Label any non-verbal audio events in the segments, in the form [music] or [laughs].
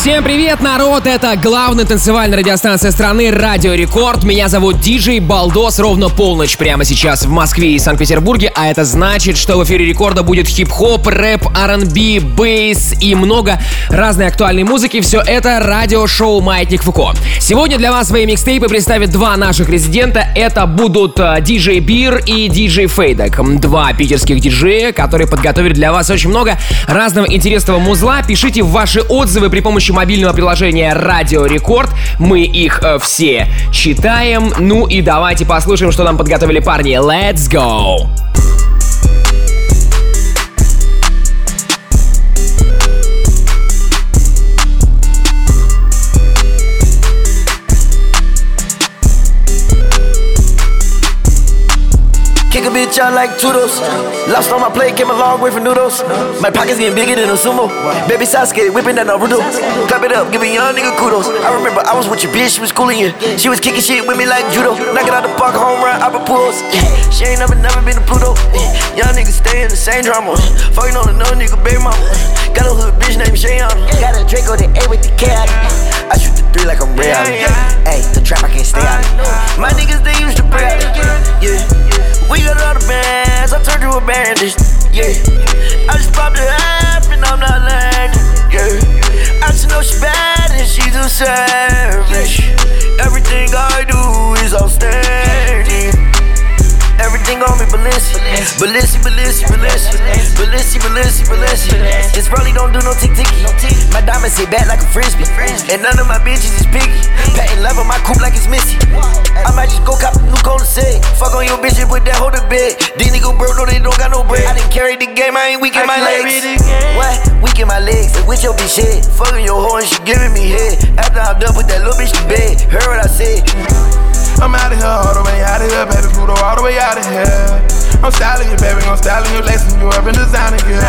Всем привет, народ! Это главная танцевальная радиостанция страны Радио Рекорд. Меня зовут Диджей Балдос. Ровно полночь прямо сейчас в Москве и Санкт-Петербурге. А это значит, что в эфире Рекорда будет хип-хоп, рэп, R&B, бейс и много разной актуальной музыки. Все это радиошоу «Маятник Фуко». Сегодня для вас свои микстейпы представят два наших резидента. Это будут э, диджей Бир и диджей Фейдек. Два питерских диджея, которые подготовили для вас очень много разного интересного музла. Пишите ваши отзывы при помощи помощью мобильного приложения Радио Рекорд. Мы их э, все читаем. Ну и давайте послушаем, что нам подготовили парни. Let's go! Kick a bitch out like Toodles. Lost on my plate, came a long way from noodles. My pockets getting bigger than a sumo. Baby Sasuke whipping that Naruto. Clap it up, give a young nigga kudos. I remember I was with your bitch, she was cooling you. She was kicking shit with me like judo. Knocking out the park, home run, I've pulls. [laughs] She ain't never, never been to Pluto. [laughs] Young niggas stay in the same drama. [laughs] Fucking on another nigga, baby mama. Got a hood bitch named Shayon. Got a Draco, the A with the cat. I shoot the three like I'm real. Hey, the trap, I can't stay out. of. My niggas, they used to pray out. Yeah. We got all the bands, I turned you a bandage. Yeah. I just popped a half and I'm not landing. Yeah. I just know she bad and she's a savage. Everything I do is outstanding. Everything on me, Balenci. Balenci, Balenci, Balenci. Balenci, Balenci, Balenci. It's probably don't do no tick ticky. Diamonds sit back like a frisbee. And none of my bitches is picky. Patting love on my coupe like it's Missy. I might just go cop a new Kona say. Fuck on your bitch and put that hold a bed. These niggas broke, no, they don't got no bread. I didn't carry the game, I ain't weak in my legs. What? Weak in my legs. And with your bitch head. Fucking your hoe and she giving me head. After I'm done, put that little bitch to bed. Heard what I said. I'm out of here, all the way out of here, baby, Pluto, all the way out of here. I'm styling you, baby, I'm styling you, lacing you up and designing you.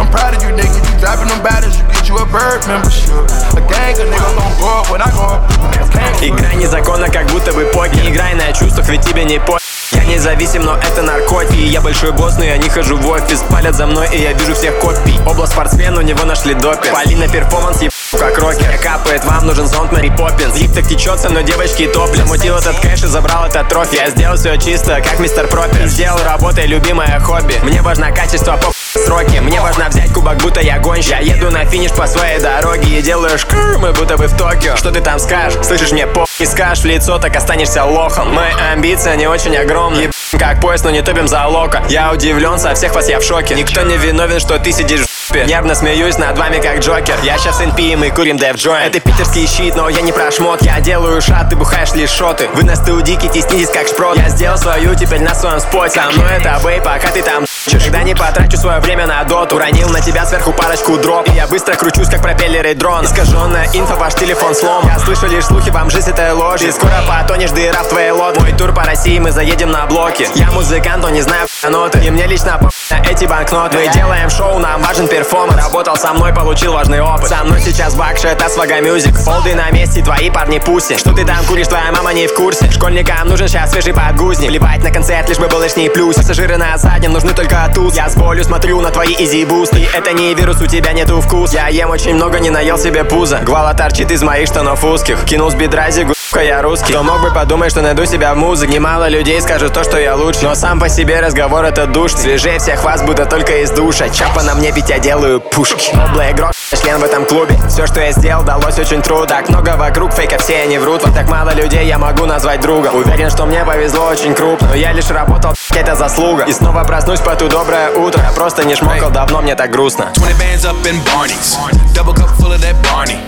I'm proud of you, nigga. You dropping them bodies, you get you a bird membership. A gang of niggas gon' go up when I go up. Игра незаконна, как будто бы покер Играй на чувствах, ведь тебе не по... Я независим, но это наркотики. Я большой босс, но я не хожу в офис. Палят за мной, и я вижу всех копий. Обла спортсмен, у него нашли допинг. Полина перформанс, еб как рокер. Капает, вам нужен зонт Мэри Поппинс. Лип так течет со мной девочки топлес Замутил этот кэш и забрал этот трофи. Я сделал все чисто, как мистер Пропер. Сделал работой любимое хобби. Мне важно качество по сроки. Мне важно взять кубок, будто я гонщик. Я еду на финиш по своей дороге И делаю шкр, мы будто бы в Токио. Что ты там скажешь? Слышишь, мне по не скажешь. В лицо, так останешься лохом. Мои амбиции не очень огромные. Как поезд, но не топим за лока Я удивлен, со всех вас я в шоке. Никто не виновен, что ты сидишь в Нервно смеюсь над вами как Джокер. Я сейчас НП и курим Дэв Джойн Это питерский щит, но я не про шмот. Я делаю шат, ты бухаешь лишь шоты. Вы на студике теснитесь как шпрот. Я сделал свою, теперь на своем споте. Со мной это бей, пока ты там Когда не потрачу свое время на доту. Уронил на тебя сверху парочку дроп И я быстро кручусь, как пропеллеры дрон. Искаженная инфа, ваш телефон слом. Я слышу лишь слухи, вам жизнь это ложь. И скоро потонешь, дыра в твоей лодке. Мой тур по России, мы заедем на блоки Я музыкант, но не знаю ноты И мне лично на эти банкноты. Мы делаем шоу, нам важен перформанс. Работал со мной, получил важный опыт. Со мной сейчас бакши, это свага мюзик Олды на месте, твои парни пуси Что ты там куришь, твоя мама не в курсе. Школьникам нужен сейчас свежий подгузник. Плевать на концерт, лишь бы был лишний плюс. Пассажиры на заднем нужны только тут. Я с болью смотрю на твои изи бусты. Это не вирус, у тебя нету вкус. Я ем очень много, не наел себе пузо. Гвала торчит из моих штанов узких. Кинул с бедра зигу я русский. Кто мог бы подумать, что найду себя в музыке? Немало людей скажут то, что я лучше. Но сам по себе разговор это душ Свежее всех вас, будто только из душа. Чапа на мне, ведь я делаю пушки. Обла игрок, член в этом клубе. Все, что я сделал, далось очень трудно. Так много вокруг фейков, все они врут. Вот так мало людей я могу назвать другом. Уверен, что мне повезло очень крупно. Но я лишь работал, [laughs] это заслуга. И снова проснусь по ту доброе утро. Я просто не шмокал, давно мне так грустно. 20 bands up in Barney's. Double cup full of that Barney.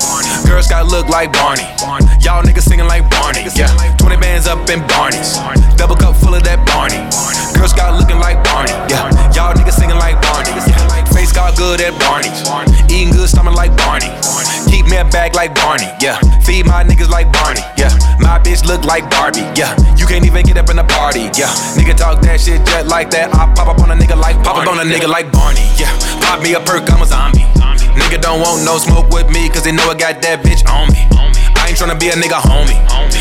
Girls got look like Barney. Y'all niggas singing like Barney Yeah, 20 bands up in Barney's. Double cup full of that Barney. Girls got looking like Barney Yeah, y'all niggas singing like Barney. Yeah. Face got good at Barney's. Eating good, stomach like Barney. Keep me a bag like Barney Yeah, feed my niggas like Barney Yeah, my bitch look like Barbie Yeah, you can't even get up in the party Yeah, nigga talk that shit just like that. I pop up on a nigga like Pop up on a nigga like Barney Yeah, pop me a perk, I'm a zombie. Nigga don't want no smoke with me Cause they know I got that bitch on me ain't tryna be a nigga homie.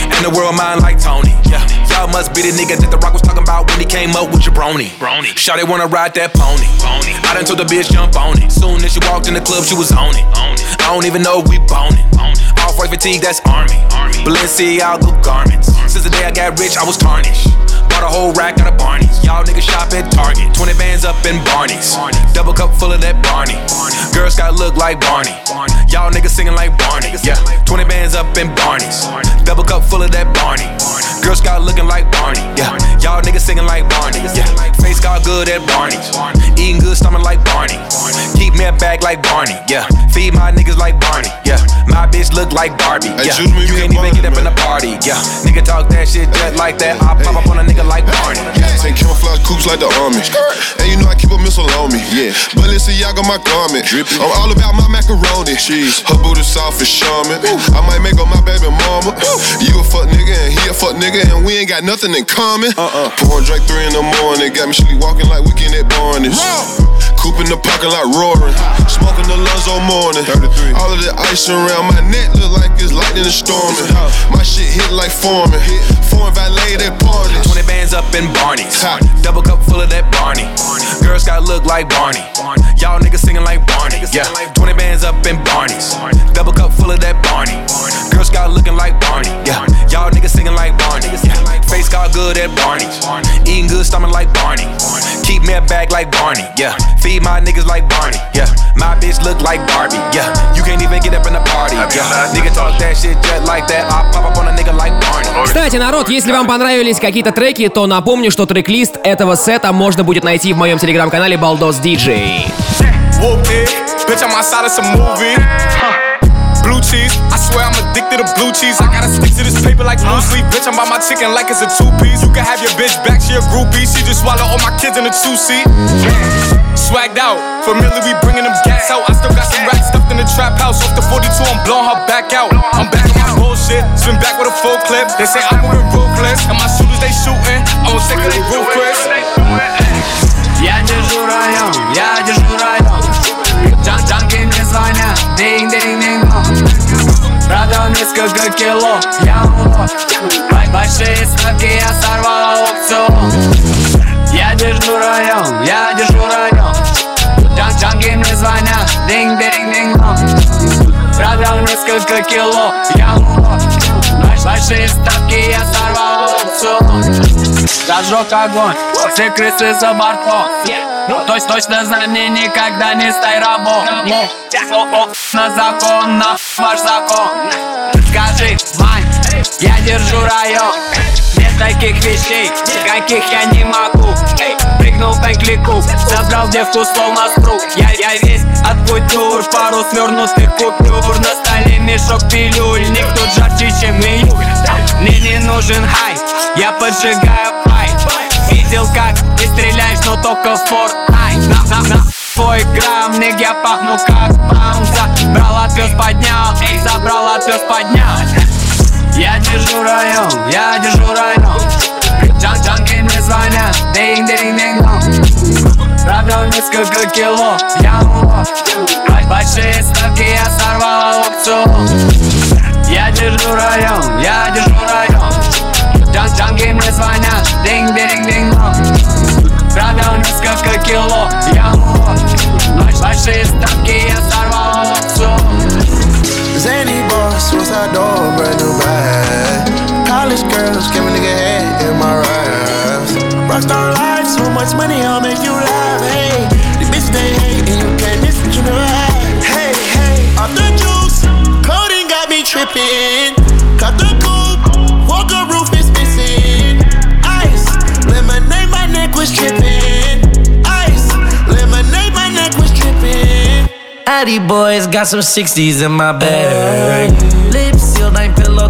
And the world mine like Tony. Yeah, y'all must be the nigga that the rock was talking about when he came up with your brony. Brony. Shawty wanna ride that pony. pony. I done told the bitch jump on it. Soon as she walked in the club, she was on it. On it. I don't even know if we boning. Off white fatigue, that's army. army. Balenciaga garments. Since the day I got rich, I was tarnished. Bought a whole rack out of Barney's. Y'all niggas shop at Target. 20 bands up in Barney's. Double cup full of that Barney. Girls got look like Barney. Y'all niggas singing like Barney. Yeah. 20 bands up in Barney's. Double cup full of that Barney. Girls got looking like Barney. Yeah. Y'all niggas singing like Barney. Yeah. Face got good at Barney's. Eating good stomach like Barney. Keep me a bag like Barney. Yeah. Feed my niggas like Barney. Yeah. My bitch look like Barbie. Yeah. You can't even get up in the party. Yeah. Nigga talk that shit just like that. I pop up on a nigga like Barney. Take camouflage coops like the army. And you know I keep a missile on me. Yeah. Balenciaga my garment. I'm all about my macaroni. Cheese. Her booty soft as shaman. I might make her my baby mama. You a fuck nigga and he a fuck nigga and we ain't got nothing in common. Uh-uh. Pouring drink three in the morning. Got me sleepwalking like weekend at Barney's. Coop in the parking lot roaring. Smoking the lungs all morning. 33. All of the ice around my neck look like it's lightning and storming. My shit hit like foreman. Foreign valet that party. 20 bands up in Barney's. Double cup full of that Barney. Girls got look like Barney. Y'all niggas singing like Barney. Yeah. 20 bands up in Barney's. Double cup full of that Barney. Girls got looking like Barney. Yeah. Y'all niggas singing like Barney. Yeah. Face got good at Barney's. Eating good stomach like Barney. Keep me a bag like Barney. Yeah. Feed my niggas like Barney. Yeah. My bitch look like Barbie. Yeah. You can't even get up in the party. Yeah. Nigga talk that shit just like that. I pop up on a nigga like Barney. Кстати, народ, если вам понравились какие-то треки, то напомню, что трек-лист этого сета можно будет найти в моем телеграм-канале Baldos DJ. Whooped it. Bitch, I'm outside of some movie. Blue cheese, I swear I'm addicted to blue cheese. I gotta stick to this paper like blue sleep. Bitch, I'm by my chicken like it's a two piece. You can have your bitch back, she a groupie. She just swallow all my kids in a two seat. Swagged out, familiar, we bringing them gas out. I still got some racks trap house. Off the 42, I'm blowing her back out. I'm back on my bullshit, spin back with a full clip. They say I'm moving ruthless, and my shooters they shooting. I'm gonna take they roof, Chris. Я держу район, я держу район Джан Джанги мне звонят, динг динг динг Продал несколько кило, я улов Несколько кило, я Большие ставки я сорвал аукцион Зажег огонь, все крысы за бортом. То есть точно знай, мне никогда не стай рабом. На закон, на ваш закон. Скажи, Вань, я держу район таких вещей, каких я не могу. Эй, Прыгнул в клику, забрал девку словно спруг я, я весь от кутюр, пару свернутых купюр. На столе мешок пилюль, никто жарче, чем июль Мне не нужен хай, я поджигаю пай. Видел, как ты стреляешь, но только в Fortnite. На, на, на. Твой грамм, ник, я пахну как бамса. Брал отвез, поднял, забрал отвез, поднял Я держу район, я держу район. Джан Джанги мне звонят, динг динг динг Продал несколько кило, я улов Большие ставки я сорвал аукцион Я держу район, я держу район. Джан Джанги мне звонят, динг динг динг Продал несколько кило, я улов Большие ставки я сорвал аукцион Zany boss, suicide door, brand new bag. Girls, give a nigga head in my raps. Rockstar life, so much money, I'll make you laugh. Hey, the bitch they hate, and you can't miss what you never had. Hey, hey, off the juice, coding got me tripping. Cut the coupe, walker roof is missing. Ice, lemonade, my neck was tripping. Ice, lemonade, my neck was tripping. Addy boys got some 60s in my bag.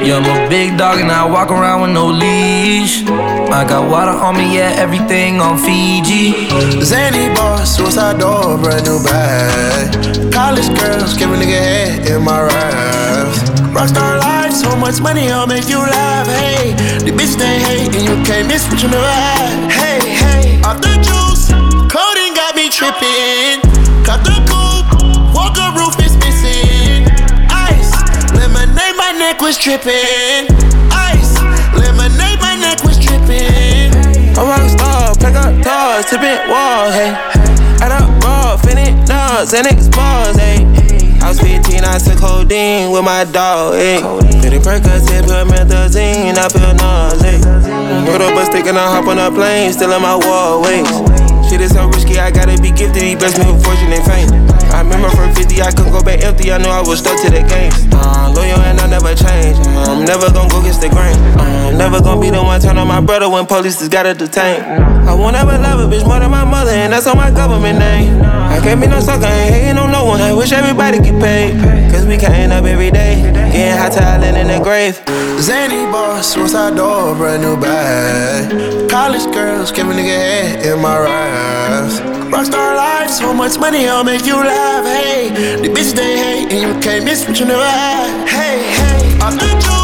Yeah, I'm a big dog and I walk around with no leash. I got water on me, yeah, everything on Fiji. Zany boss, suicide door, brand new bag. College girls, give a nigga head in my raps. Rockstar life, so much money, I'll make you laugh. Hey, the bitch they hate, and you can't miss what you never had. Hey, hey, off the juice, neck was tripping. Ice, lemonade, my neck was tripping. A rock star, pack up toys, tipping walls, hey. Add up raw, finish nuts, and expose, hey. I was 15, I took codeine with my dog, ayy. Pretty Percocet, promethazine, I feel nauseous. Put up a stick and I hop on a plane, still in my wallways. Shit is so risky, I gotta be gifted. He blessed me with fortune and fame. I remember from 50, I couldn't go back empty. I knew I was stuck to the game. Uh, loyal and I never change. Uh, I'm never gonna go against the grain. Uh, I'm never gonna be the one turn on my brother when police just gotta detain. I won't ever love a bitch more than my mother, and that's on my government name. I can't be no sucker, ain't hating on no one. I wish everybody get paid. Cause we counting up every day. Getting hot talent in the grave. Zany boss, suicide door, brand new bag. College girls, give a nigga head in my raps. Rockstar life, so much money, I'll make you laugh. Hey, the bitch they hate, and you can't miss what you never had. Hey, hey, off the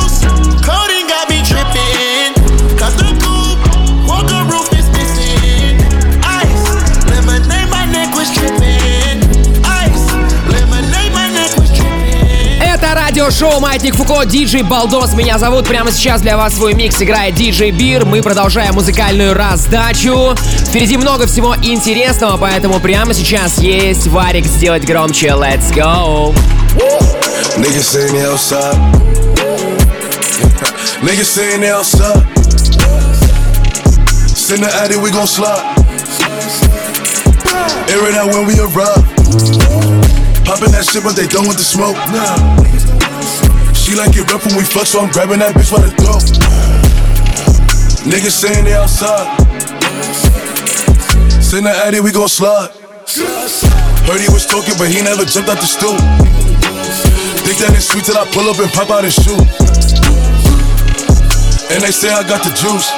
радиошоу Маятник Фуко, диджей Балдос. Меня зовут. Прямо сейчас для вас свой микс играет диджей Бир. Мы продолжаем музыкальную раздачу. Впереди много всего интересного, поэтому прямо сейчас есть варик сделать громче. Let's go! Niggas that shit, but they done with the smoke. Nah. She like it rough when we fuck, so I'm grabbing that bitch by the throat. Niggas saying they outside. Send the addy, we gon' slide. Heard he was talking, but he never jumped out the stool. Think that it's sweet till I pull up and pop out his shoe. And they say I got the juice.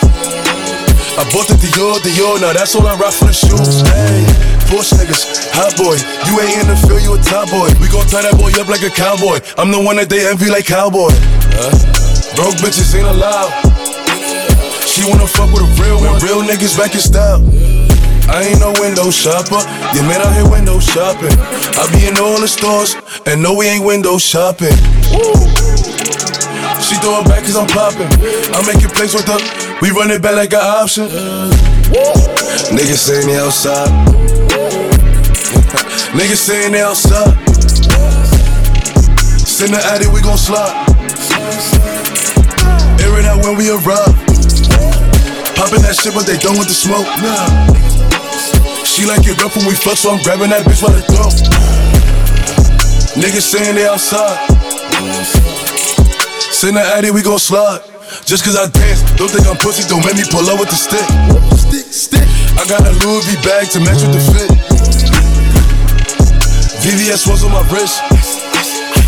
I bought the Dior, Dior, now that's all I rock for the shoes. Hey, push niggas, hot boy. You ain't in the field, you a top boy. We gon' tie that boy up like a cowboy. I'm the one that they envy like cowboy. Huh? Broke bitches ain't allowed. She wanna fuck with a real one. Real niggas back in style. I ain't no window shopper. You man out here window shopping. I be in all the stores, and no, we ain't window shopping. She throw it back cause I'm popping. I make it place with her. We run it back like an option. Niggas saying they outside. Niggas saying they outside. Send the addy, we gon' slide. Air it out when we arrive. Poppin' that shit, but they done with the smoke. Nah. She like it rough when we fuck, so I'm grabbing that bitch by the throat. Niggas saying they outside. Send the addy, we gon' slide. Just cause I dance, don't think I'm pussy, don't make me pull up with the stick. Stick, stick. I got a Louis V bag to match with the fit. VVS was on my wrist.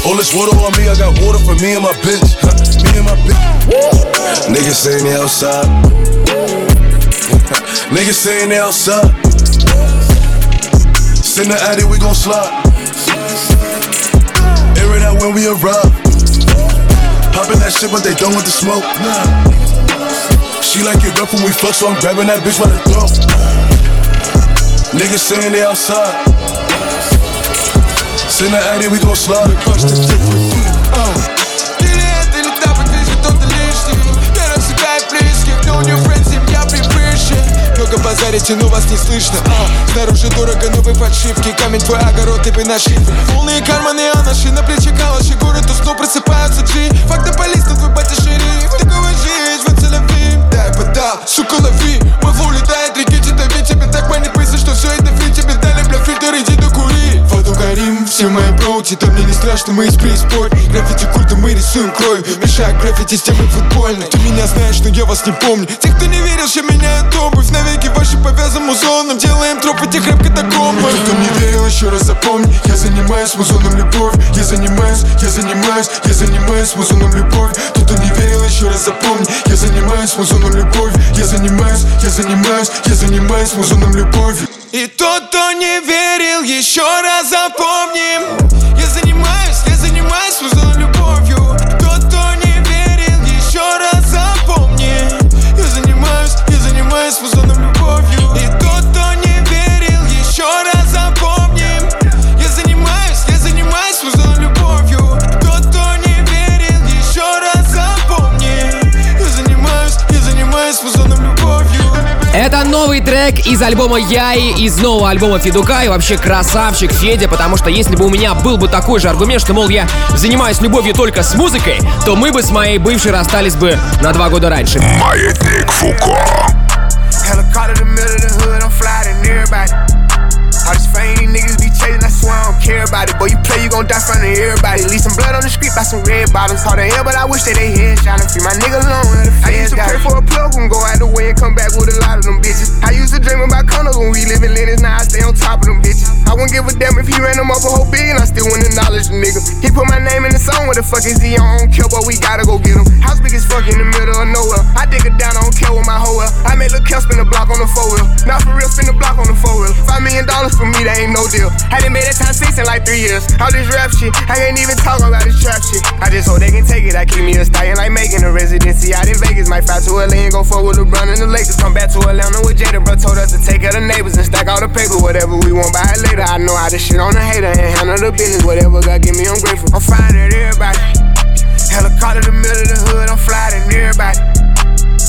All this water on me, I got water for me and my bitch. Me and my bitch. Niggas saying they outside. [laughs] Niggas saying they outside. Send the addy, we gon' slide. Air it out when we arrive. Poppin' that shit, but they done with the smoke. She like it rough when we fuck, so I'm grabbing that bitch by the throat. Niggas saying they outside. in de einde, we gon' slagen. Barst het zit voor toe. Direct in но не friends, им я прибывший. Много базарите, но вас не слышно. А, снаружи дорого, но вы подшивки. Камень твой огород, ты бы на. Полные карманы, а наши на плече калаши. Город уснул, просыпаются джи. Факты полист, твой батя шериф. Такого жизнь, вот целевым. Дай подал, сука, лови, мы улетай. Все мои бро граффити Да мне не страшно, мы из преисподней Граффити культа мы рисуем кровью Мешая граффити с темой футбольной. Ты меня знаешь, но я вас не помню. Те, кто не верил, что меняют обувь. Навеки ваши повязан музоном. Делаем тропы тех рэп катакомбы кто не верил, еще раз запомни. Я занимаюсь музоном любовь. Я занимаюсь, я занимаюсь, я занимаюсь музоном любовь. Тот, кто не верил, еще раз запомни. Я занимаюсь музоном любовь. Я занимаюсь, я занимаюсь, я занимаюсь музоном любовью И тот, кто не верил, еще раз запомним. Я занимаюсь, я занимаюсь музоном любовью. Тот, кто не верил, еще раз запомни. Я занимаюсь, я занимаюсь музоном новый трек из альбома Яи, из нового альбома Федука и вообще красавчик Федя, потому что если бы у меня был бы такой же аргумент, что, мол, я занимаюсь любовью только с музыкой, то мы бы с моей бывшей расстались бы на два года раньше. Маятник Фуко. Swear I don't care about it. Boy, you play, you gon' die in front of everybody. Leave some blood on the street by some red bottoms. Hard to hell, but I wish that they headshot and free my nigga alone where the I used to pray for a plug and go out the way and come back with a lot of them bitches. I used to dream about condos when we live in Lenox, now I stay on top of them bitches. I wouldn't give a damn if he ran them up a whole billion, I still wouldn't acknowledge the nigga. He put my name in the song, what the fuck is he on? I don't care, but we gotta go get him. House big as fuck in the middle of nowhere. I dig it down, I don't care with my hoe well. I made Lil' Kel spin the block on the four wheel. Not for real, spin the block on the four wheel. Five million dollars for me, that ain't no deal. Hadn't made it time six in like three years. All this rap shit, I can't even talk about this trap shit. I just hope they can take it. I keep me a stallion like making a residency out in Vegas. Might fly to LA and go forward with LeBron and the Lakers. Come back to Atlanta with Jada, bro. Told us to take of the neighbors and stack all the paper. Whatever we want, buy it later. I know how to shit on the hater and handle the business. Whatever God give me, I'm grateful. I'm fine at everybody. Helicopter the middle of the hood, I'm flying everybody.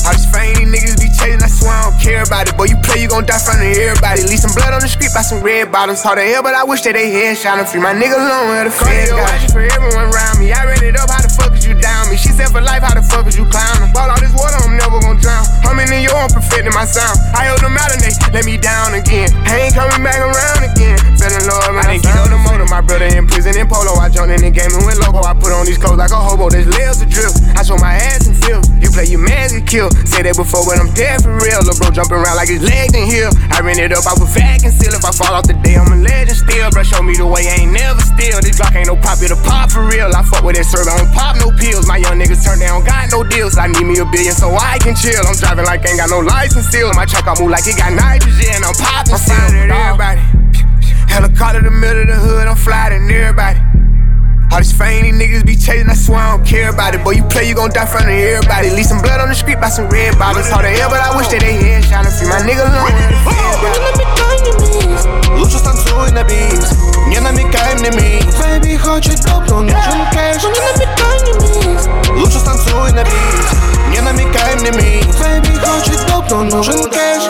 All this fame, these niggas be chasing, I swear I don't care about it. Boy, you play, you gon' die front of everybody. Leave some blood on the street by some red bottoms. Hard to hell, but I wish that they headshot and free my nigga alone where the feds got it. for everyone around me. I ran it up, how the fuck is you down? She said for life, how the fuck is you clowning? Ball all this water, I'm never gonna drown. I'm in York, I'm perfecting my sound. I held them out and they let me down again. I ain't coming back around again. Feeling love, man. I didn't get up the motor. My brother in prison in polo. I jumped in the game and went loco. I put on these clothes like a hobo. There's layers of drip. I show my ass and feel. You play your man get kill. Say that before, but I'm dead for real. Lil' bro jumping around like his legs in here. I ran it up, I was vac and seal. If I fall off the day, I'm a legend still. Bro, show me the way, I ain't never still. This Glock ain't no pop, it a pop for real. I fuck with that serve, I don't pop no pills. My young niggas turn down, got no deals. I need me a billion so I can chill. I'm driving like ain't got no license still. My truck, I move like it got nitrogen. I'm popping I'm still. everybody. Helicopter in the middle of the hood, I'm flying everybody. All this fame, these niggas be chasing, I swear I don't care about it. Boy, you play, you gon' die in front of everybody. Leave some blood on the street by some red bottoms. Hard to hell, but I wish that they headshot and free my nigga alone. Лучше станцуй на бис, не намекай мне мисс Бэйби хочет доп, но нужен кэш Не намекай мне мисс Лучше станцуй на бис, не намекай мне мисс Бэйби хочет доп, но нужен кэш?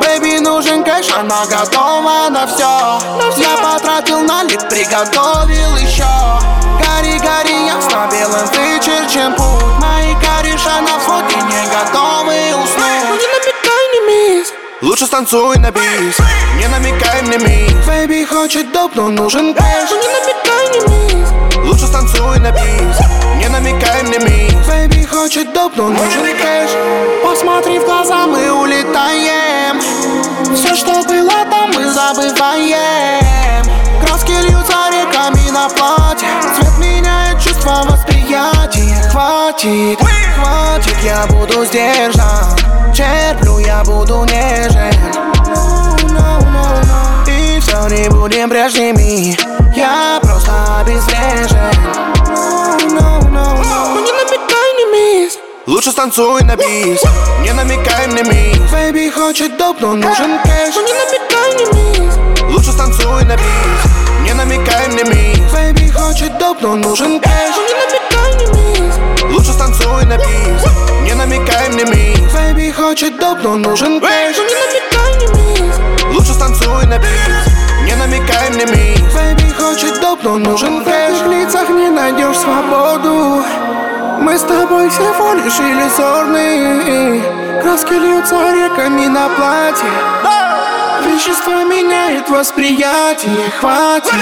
Бэйби нужен кэш, она готова на все Я потратил налит, приготовил еще Гори, гори, ясно белым вычерчен путь. Мои кореша на фото не готовы Лучше станцуй на бис, не намекай мне мисс. Бэйби хочет доп, но нужен кэш Не намекай мне мисс. Лучше станцуй на бис, не намекай мне мисс. Бэйби хочет доп, но нужен кэш Посмотри в глаза, мы улетаем. Все, что было там, мы забываем. Краски льются реками на платье. Цвет меняет чувство восприятия. Хватит, хватит, я буду сдержан Черплю, я буду нежен. И все не будем прежними. Я просто обезврежен. Не намекай, не мисс. Лучше станцуй на бис Не намекай мне мисс. Бэйби хочет доп, но нужен кэш. Не намекай, не мисс. Лучше станцуй на бис Не намекай мне мисс. Бэйби хочет доп, но нужен кэш. Не намекай, не мисс. Лучше станцуй на бис Не намекай мне мисс. Бэйби хочет доп, но нужен кэш Не намекай, не мисс. Лучше станцуй на бис Не намекай мне мисс. Бэйби хочет доп, но нужен кэш В лицах не найдешь свободу. Мы с тобой всего лишь иллюзорные Краски льются реками на платье. Вещество меняет восприятие. Хватит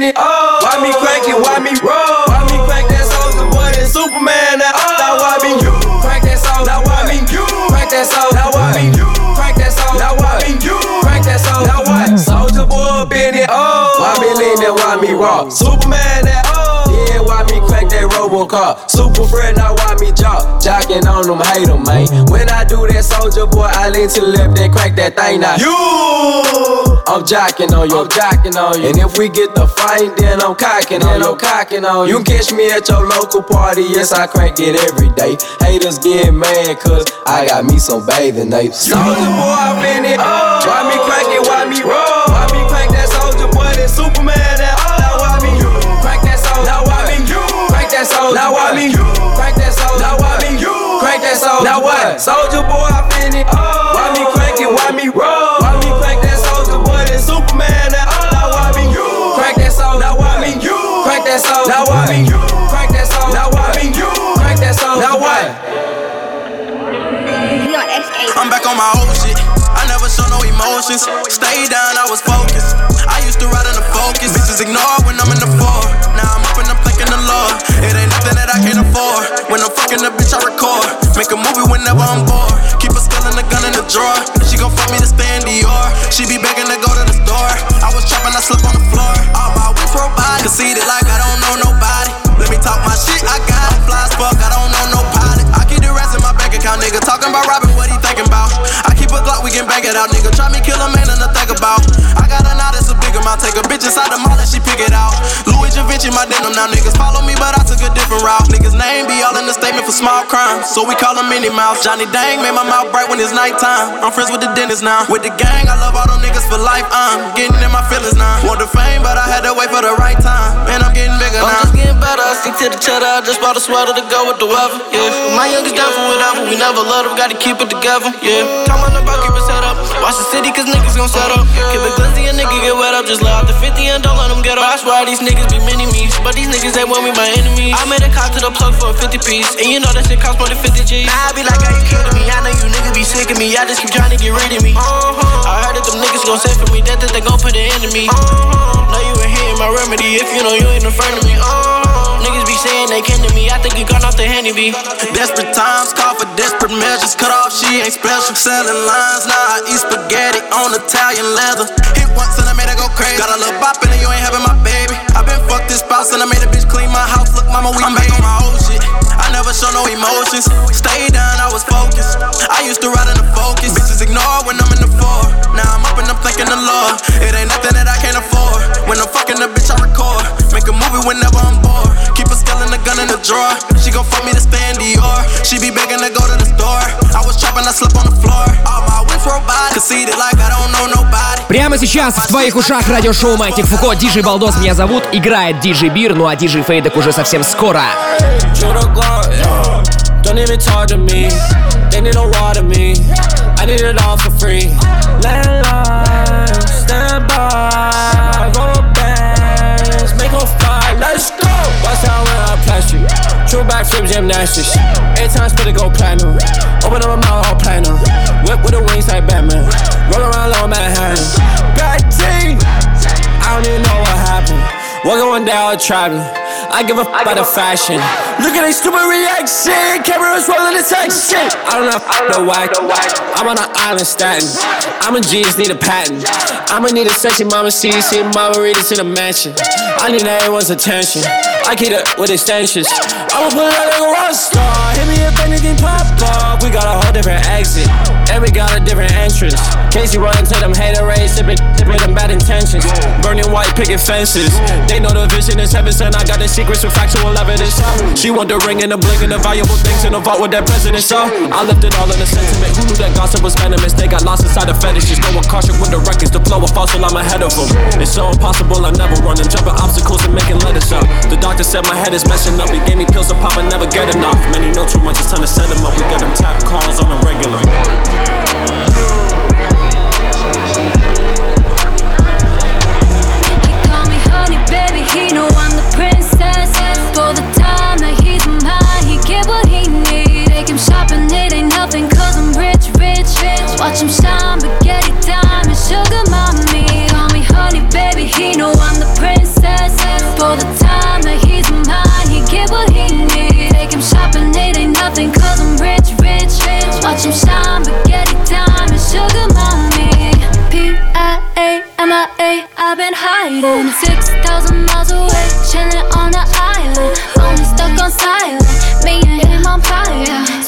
crank it, why me roll? Why me crank that soldier boy, that Superman? Now, now why me you crank that soldier? Now why me you crank that soldier? Now why me you crank that soldier? Now why me you crank that soldier? Now what? Soldier boy, been it. Oh, why me lean that? Why me raw? Superman that. Yeah, why me crack that Robocop? Super friend, I why me jock? Jocking on them, hate them, man. When I do that soldier boy, I lean to the left and crack that thing now. You, I'm jocking on you, I'm jocking on you. And if we get the fight, then I'm cocking on you, I'm cocking on you. You catch me at your local party, yes, I crank it every day. Haters get mad, cause I got me some bathing apes. Soldier boy, I'm in it. Why me crank it, why me roll? Why me crank that soldier boy, that Superman, that soldier? Now why me You crank that soldier? Now why me You crank that soldier? Now what? Soldier boy, I'm in it. Why me crank it, why me roll? Why me crank that soldier boy, that Superman, that Now why me crank that soldier? Now why me you crank that soldier? Now why me You crank that soldier? Now why me crank that soldier? Now what? I'm back on my old shit. I never show no emotions. Stay down, I was focused. I used to ride in the focus. Bitches ignore when I'm in the four. I can't afford. When I'm fucking the bitch, I record. Make a movie whenever I'm bored. Keep a skull and a gun in the drawer. She gon' fuck me to stay in Dior. She be begging to go to the store. I was trapping, I slept on the floor. All my whips robotic. Conceited like I don't know nobody. Let me talk my shit, I got it. Fly as fuck, I don't know no pilot. I keep the rest in my bank account, nigga. Talking about robbing, what he thinking about? I keep a Glock, we can bang it out, nigga. Try me, kill a man, and think about. I got a knot, it's a big amount. Take a bitch inside the mall and she pick it out. Louis Givenchy, my denim. Now niggas follow me, but I took a different route. Niggas name be all in the statement for small crimes, so we call him Minnie Mouse. Johnny Dang made my mouth bright when it's nighttime. I'm friends with the dentist now. With the gang, I love all them niggas for life. I'm getting in my feelings now. Want the fame, but I had to wait for the right time. Man, I'm getting bigger now. I'm just getting better. I stick to the cheddar. I just bought a sweater to go with the weather. Yeah, my youngest down for whatever. We never love them, gotta keep it together. Yeah, the about keep it set up. Watch the city, cause niggas gon' set up. Keep it glizzy, a nigga get wet up. Just let out the 50 and don't let them get up. I swear these niggas be mini me. But these niggas, they want me my enemies. I made a cop to the plug for a 50 piece. And you know that shit cost more than 50 G's. Now I be like, are you kidding me? I know you niggas be sick of me. I just keep trying to get rid of me. Uh-huh. I heard that them niggas gon' say for me. That, that they gon' put it into me. Uh-huh. Know you ain't hitting my remedy. If you know you ain't in front of me. Uh-huh. Be saying they kin to me. I think you gone off the handy B. Desperate times call for desperate measures. Cut off, she ain't special. Selling lines, now I eat spaghetti on Italian leather. Hit once and I made her go crazy. Got a little bop it, you ain't having my baby. I been fucked this spouse and I made a bitch clean my house. Look, mama, we I'm back on my old shit. I never show no emotions. Stay down, I was focused. I used to ride in the focus. Bitches ignore when I'm in the four. Now I'm up and I'm thanking the Lord. It ain't nothing that I can't afford. When I'm fucking the bitch, I record. Make a movie whenever I'm gun in the drawer. She gon' fuck me to stay in Dior. She be begging to go to the store. I was trapping, I slept on the floor. All my whips robotic. Conceited like I don't know nobody. Прямо сейчас в твоих ушах радиошоу Маятник Фуко. Диджей Балдос меня зовут. Играет Диджей Бир, ну а Диджей Фейдек уже совсем скоро. Don't even talk to me. They need a water me. I need it all for free. Landline, True backflip gymnastics. Eight times for the go platinum. Open up my mouth all platinum. Whip with the wings like Batman. Roll around low Manhattan. Bad team. I don't even know what happened. One day out traveling. I give a f about the fashion. Look at they stupid reaction. Cameras rolling the shit. I don't know the whack. I'm on an island statin. I'm a genius, need a patent. I'ma need a sexy mama see mama read it in the mansion. I need everyone's attention. I keep it with extensions. I'ma put it out like a rock star. Hit me if anything pop up. We got a whole different exit. And we got a different entrance. Casey run into them hater rays, sipping with them bad intentions. Burning white picket fences. They know the vision is heaven sent. I got the secrets with factual evidence. She want the ring and the bling and the valuable things in the vault with that president. So I left it all in the sentiment. Who knew that gossip was venomous? They got lost inside the fetishes. No one caution with the records. The flow of fossil, I'm ahead of them. It's so impossible, I never run and jumping obstacles and making letters up. The doctor said my head is messing up. He gave me pills to pop, I never get enough. Many know too much, it's time to set them up. We got them tap calls on the regular. Watch him shine, spaghetti diamond, sugar mommy. Call me honey, baby, he know I'm the princess. For the time that he's mine, he get what he need. Take him shopping, it ain't nothing, cause I'm rich, rich, rich. Watch him shine, spaghetti diamond, sugar mommy. P-I-A-M-I-A, I've been hiding. 6,000 miles away, chilling on the island. Only stuck on silent, me and him on fire.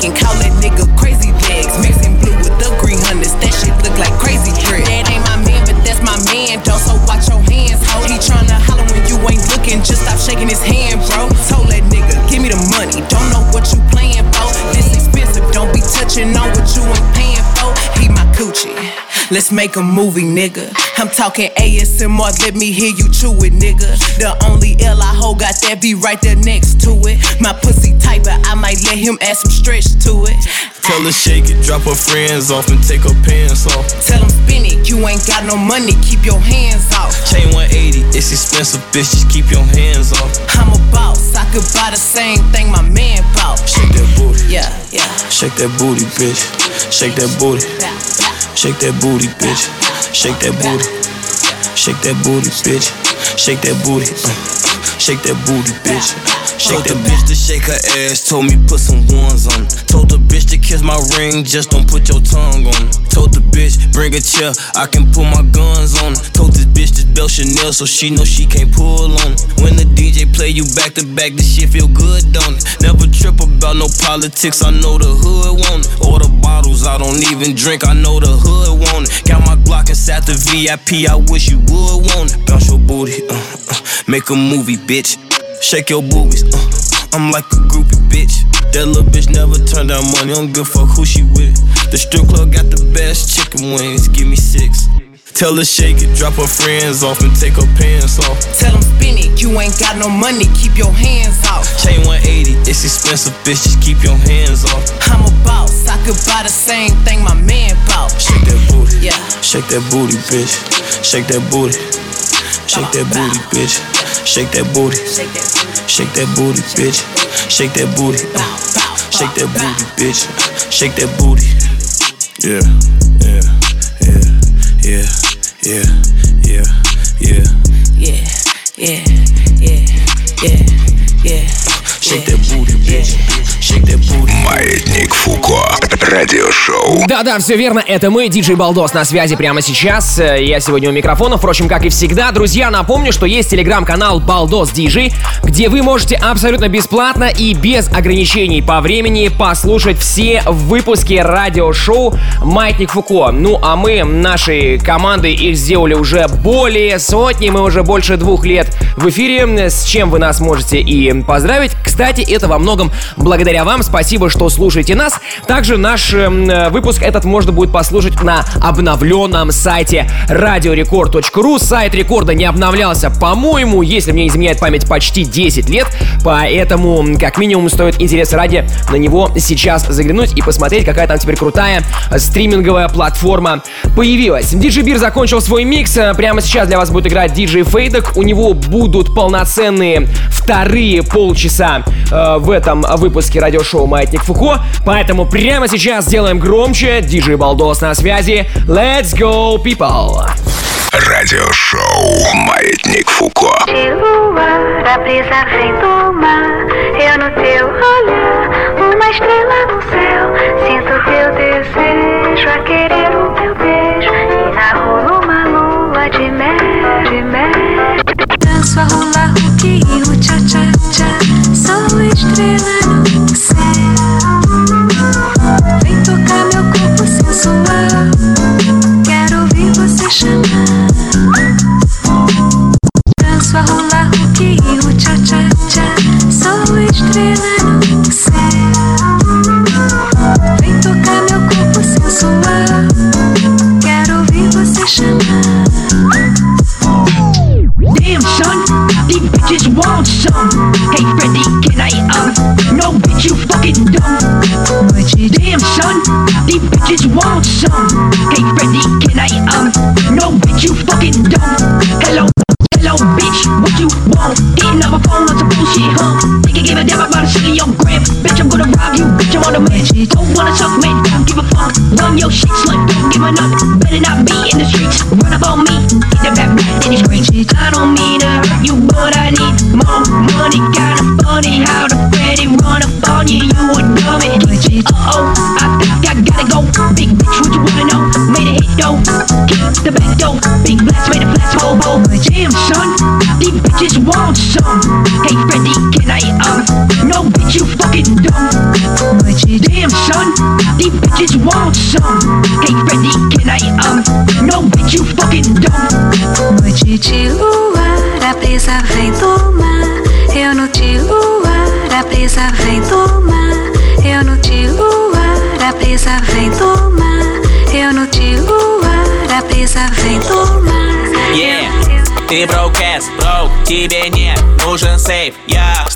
Now Let's make a movie, nigga. I'm talking ASMR, let me hear you chew it, nigga. The only L I hold got that be right there next to it. My pussy tight, but I might let him add some stretch to it. Tell her shake it, drop her friends off and take her pants off. Tell him spin it, you ain't got no money, keep your hands off. Chain 180, it's expensive, bitch, just keep your hands off. I'm a boss, I could buy the same thing my man bought. Shake that booty. Yeah, yeah. Shake that booty, bitch. Shake that booty. Shake that booty, bitch. Shake that booty. Shake that booty, bitch. Shake that booty. Shake that booty, bitch. Shake the bitch to shake her ass. Told me put some ones on. Told the bitch to kiss my ring. Just don't put your tongue on. Told the bitch bring a chair. I can put my guns on. Told this bitch this belt Chanel so she know she can't pull on. When the DJ play you back to back, this shit feel good, don't it? Never trip about no politics. I know the hood want it. All the bottles I don't even drink. I know the hood want it. Got my Glock inside the VIP. I wish you would want it. Bounce your booty. Uh, uh, make a movie, bitch. Shake your boobies. Uh, I'm like a groupie, bitch. That little bitch never turned down money. Don't give a fuck who she with. The strip club got the best chicken wings. Give me six. Tell her shake it, drop her friends off and take her pants off. Tell him spin it, you ain't got no money, keep your hands off. Chain 180, it's expensive, bitch. Just keep your hands off. I'm a boss, I could buy the same thing my man bought. Shake that booty. Yeah. Shake that booty, bitch. Shake that booty. Shake that booty, bitch. Shake that booty. Shake that booty, bitch. Shake that booty. uh. Shake that booty, bitch. Shake that booty. Yeah, yeah, yeah, yeah, yeah, yeah, yeah. Yeah, yeah, yeah, yeah, yeah. Shake that booty, bitch. Маятник Фуко. Радиошоу. Да-да, все верно, это мы, диджей Балдос, на связи прямо сейчас. Э, Я сегодня у микрофона, впрочем, как и всегда. Друзья, напомню, что есть телеграм-канал Балдос Диджей, где вы можете абсолютно бесплатно и без ограничений по времени послушать все выпуски радиошоу «Маятник Фуко». Ну, а мы, нашей командой, их сделали уже более сотни, мы уже больше двух лет в эфире, с чем вы нас можете и поздравить. Кстати, это во многом благодаря вам. Спасибо, что слушаете нас. Также наш эм, э, выпуск этот можно будет послушать на обновленном сайте radiorecord.ru. Сайт рекорда не обновлялся, по-моему, если мне изменяет память, почти 10 лет. Поэтому, как минимум, стоит интерес ради на него сейчас заглянуть и посмотреть, какая там теперь крутая стриминговая платформа появилась. Диджей Бир закончил свой микс. Э, Прямо сейчас для вас будет играть диджей Фейдок. У него будут полноценные вторые полчаса э, в этом выпуске радиошоу «Маятник Фуко». Поэтому прямо сейчас сделаем громче. Диджей Балдос на связи. Let's go, people! Радиошоу Маятник Фуко. De lua, a brisa vem do mar. Eu no teu olhar, uma estrela no céu. Sinto teu desejo a querer o teu beijo. E narro numa lua de mel, de mel. Danço a rolar roquinho, tcha tcha tcha. Sou estrela no céu.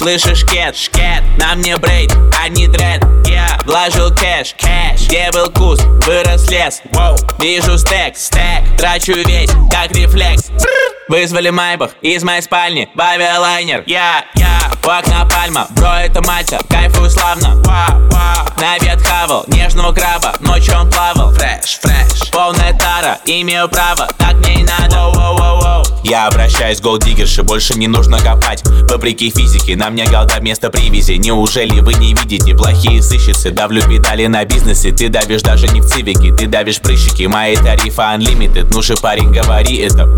Слышишь кэт, шкет, на мне брейд, а не дред. Я вложил кэш, кэш, где был куст, вырос лес. Воу, вижу стек, стек, трачу весь, как рефлекс. Вызвали майбах из моей спальни, в авиалайнер Я, я, у окна пальма, бро, это мальта, кайфую славно. На обед хавал, нежного краба, ночью он плавал. Фреш, фреш, полная тара, имею право, так мне и надо. Я обращаюсь к голдиггерше, больше не нужно копать. Вопреки физике, на мне голда вместо привязи. Неужели вы не видите? Плохие сыщицы? Давлю педали на бизнесе, ты давишь даже не в цивике Ты давишь прыщики, мои тарифы unlimited. Ну же, парень, говори это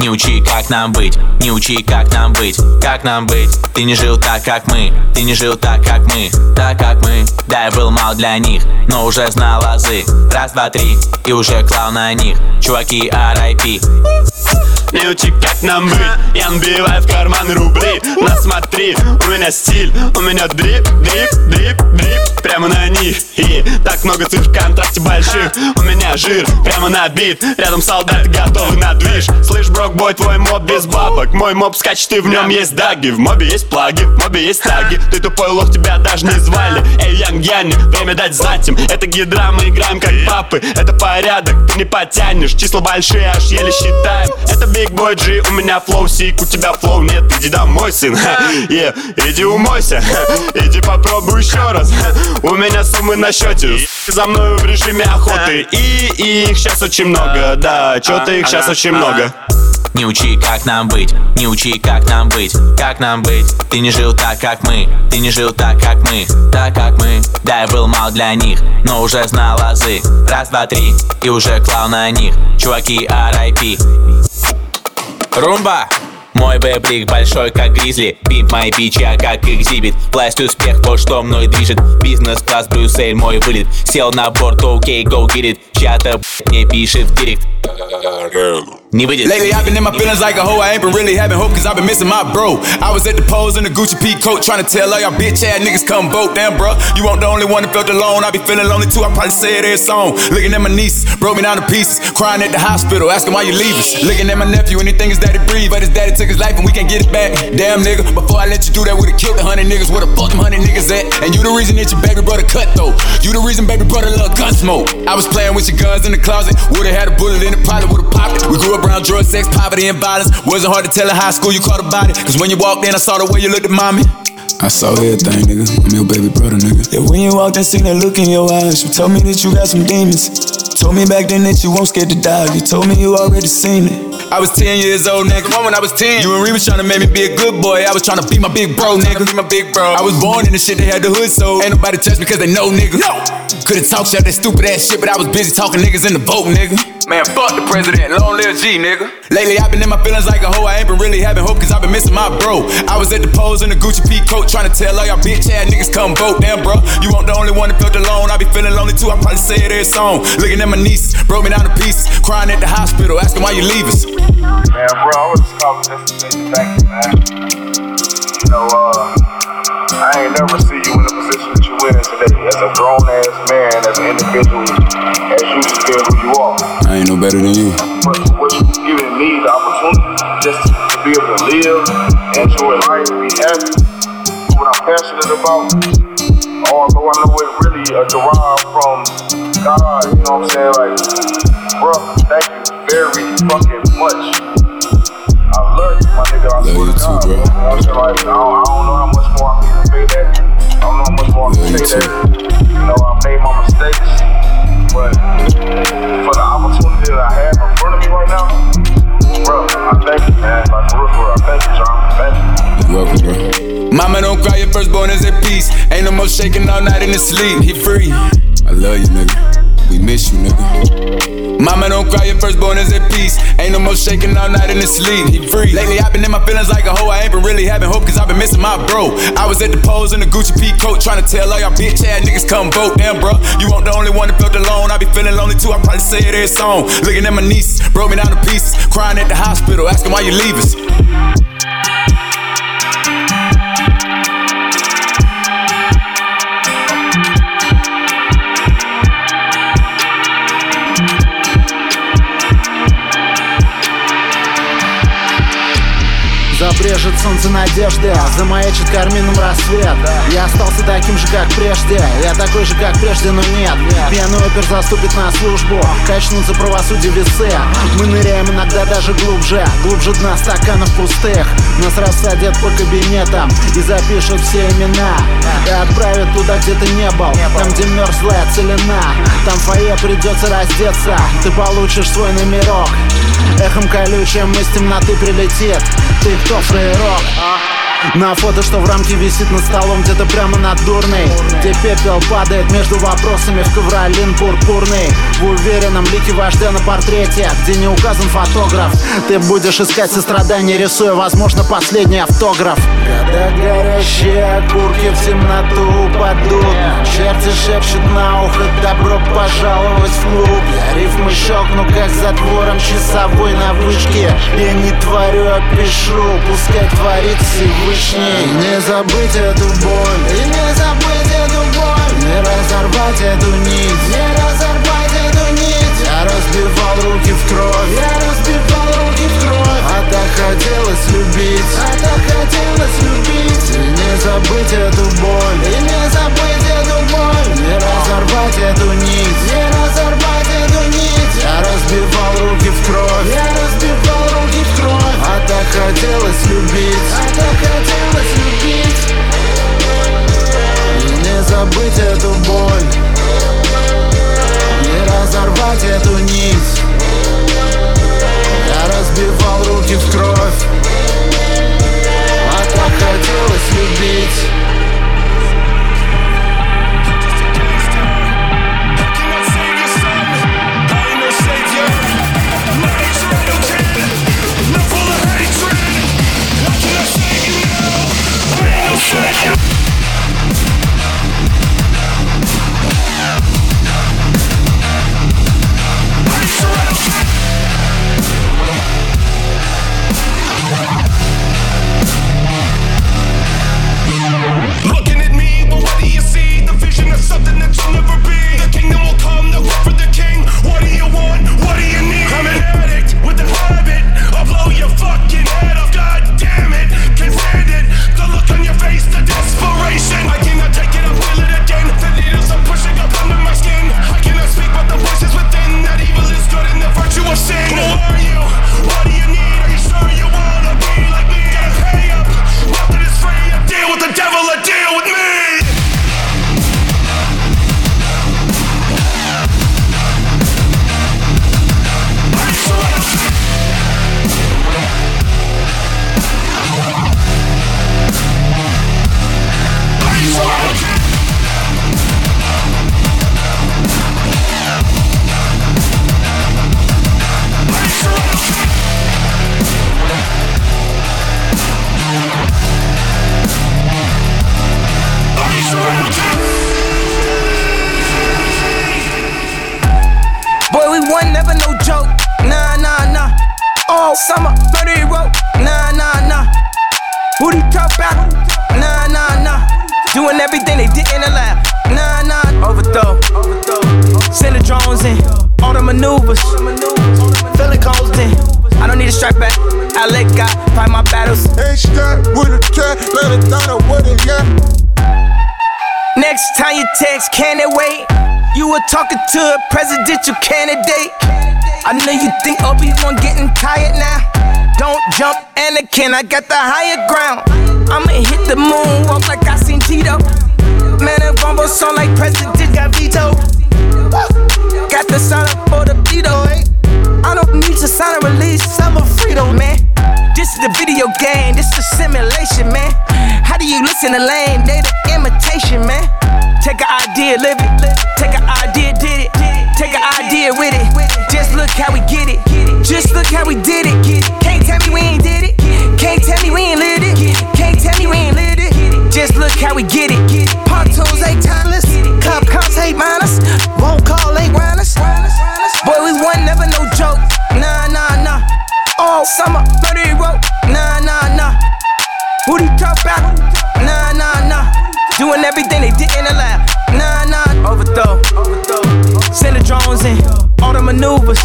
не учи, как нам быть, не учи, как нам быть, как нам быть? Ты не жил так, как мы, ты не жил так, как мы, так, как мы. Да, я был мал для них, но уже знал азы. Раз, два, три, и уже клал на них. Чуваки, RIP Не учи, как нам быть Я набиваю в карман рубли. Насмотри, у меня стиль У меня дрип, дрип, дрип, дрип. Прямо на них. И так много цифр в контрасте больших. У меня жир прямо набит Рядом солдаты готовы на движ. Слышь, брок, бой, твой моб без бабок. Мой моб скачет и в нем есть даги. В мобе есть плаги, в мобе есть таги. Ты тупой лох, тебя даже не звали. Эй, Янг Янни, время дать знать им Это гидра, мы играем как папы. Это порядок, ты не потянешь. Числа большие, аж еле считаем. Это Биг Бой Джи, у меня флоу сик, у тебя флоу нет Иди домой, сын, [laughs] yeah. иди умойся [laughs] Иди попробуй еще раз. [laughs] У меня суммы на счете За мной в режиме охоты. И их сейчас очень много, да. Чё-то их сейчас очень много. Не учи, как нам быть, не учи, как нам быть, как нам быть. Ты не жил так, как мы, ты не жил так, как мы, так, как мы. Да, я был мал для них, но уже знал азы. Раз, два, три, и уже клал на них. Чуваки, RIP Румба! Мой бэблик большой, как гризли. Пимп мои бичи, а как экзибит. Власть успех, вот что мной движет. Бизнес-класс, Брюссель, мой вылет. Сел на борт, окей, go get it Чья-то мне пишет в директ Не выйдет Lately I've been in my feelings like a hoe. I ain't been really having hope cause I've been missing my bro. I was at the pose in the Gucci P coat trying to tell all y'all bitch ass niggas come vote. Damn, bro, you weren't the only one that felt alone. I be feeling lonely too. I probably say it every song. Looking at my nieces, broke me down to pieces. Crying at the hospital, asking why you leave us. Looking at my nephew, anything his daddy breathe, but his daddy took his life and we can't get it back. Damn, nigga, before I let you do that, would've killed the hundred niggas. Where the fuck them hundred niggas at? And you the reason that your baby brother cut though. You the reason baby brother love gun smoke. I was playing with your guns in the closet. Would've had a bullet in it, probably would've popped it. We grew up around drug, sex, poverty, and violence. Wasn't hard to tell in high school you caught a body. Cause when you walked in, I saw the way you looked at mommy. I saw everything, nigga. I'm your baby brother, nigga. Yeah, when you walked in, seen that look in your eyes. You told me that you got some demons. Told me back then that you won't scared to die. You told me you already seen it. I was 10 years old, nigga. Come on, when I was 10. You and Ree was trying to make me be a good boy. I was trying to be my big bro, nigga. Be my big bro. I was born in the shit they had the hood, so ain't nobody touch me cause they know, nigga. No! Could've talked shit that stupid ass shit, but I was busy talking niggas in the boat, nigga. Man, fuck the president. Long live G, nigga. Lately, I've been in my feelings like a hoe. I ain't been really having hope cause I've been missing my bro. I was at the pose in the Gucci P coat trying to tell all y'all bitch ass niggas come vote. Damn, bro. You weren't the only one that felt alone. I be feeling lonely too. I probably say it every song. Looking at my nieces, broke me down to pieces. Crying at the hospital, asking why you leave us. Man, bro, I was just calling just to say thank you, man. You know, uh, I ain't never see you in the position that you're in today. As a grown ass man, as an individual, as you just being who you are. I ain't no better than you. But what you giving me the opportunity just to be able to live, enjoy life, be happy, what I'm passionate about. Although I know it really uh, derived from God, you know what I'm saying? Like, bro, thank you very fucking much. Shaking all night in the sleep. He free. I love you, nigga. We miss you, nigga. Mama don't cry, your firstborn is at peace. Ain't no more shaking all night in the sleep. He free. Lately, I've been in my feelings like a hoe. I ain't been really having hope, cause I've been missing my bro. I was at the polls in the Gucci P coat, trying to tell all y'all bitch ass niggas come vote. Damn, bro, you won't the only one that felt alone. I be feeling lonely too, I probably say it every song. Looking at my nieces, broke me down to pieces. Crying at the hospital, asking why you leave us. Забрежет солнце надежды, замаячит кармином рассвет. Я остался таким же, как прежде, я такой же, как прежде, но нет. Пьяный опер заступит на службу, качнутся правосудие весы. Мы ныряем иногда даже глубже, глубже дна стаканов пустых. Нас рассадят по кабинетам и запишут все имена. И отправят туда, где ты не был, там, где мерзлая целина. Там фойе придется раздеться, ты получишь свой номерок Эхом колючим из темноты прилетит. Ты кто, фрейрок? На фото, что в рамке висит над столом Где-то прямо над дурной. Где пепел падает между вопросами В ковролин пурпурный. В уверенном лике вождя на портрете Где не указан фотограф. Ты будешь искать сострадание Рисуя, возможно, последний автограф. Когда горящие окурки в темноту упадут затвором Часовой на вышке. Я не творю, а пишу Пускай творит Всевышний. Не забыть эту боль. И не забыть эту боль. Не разорвать эту нить. Не разорвать эту нить. Я разбивал руки в кровь. Я разбивал руки в кровь. А так хотелось любить. А так хотелось любить. И не забыть эту боль. И не забыть эту боль. Не разорвать эту нить. Не разорвать разбивал руки в кровь. Я разбивал руки в кровь. А так хотелось любить. А так хотелось любить. И не забыть эту боль. Не разорвать эту нить. Я разбивал руки в кровь. А так хотелось любить presidential candidate. I know you think Obi-Wan getting tired now. Don't jump, Anakin, I got the Doing everything they didn't allow. Nah, nah. Overthrow. Send the drones in. All the maneuvers.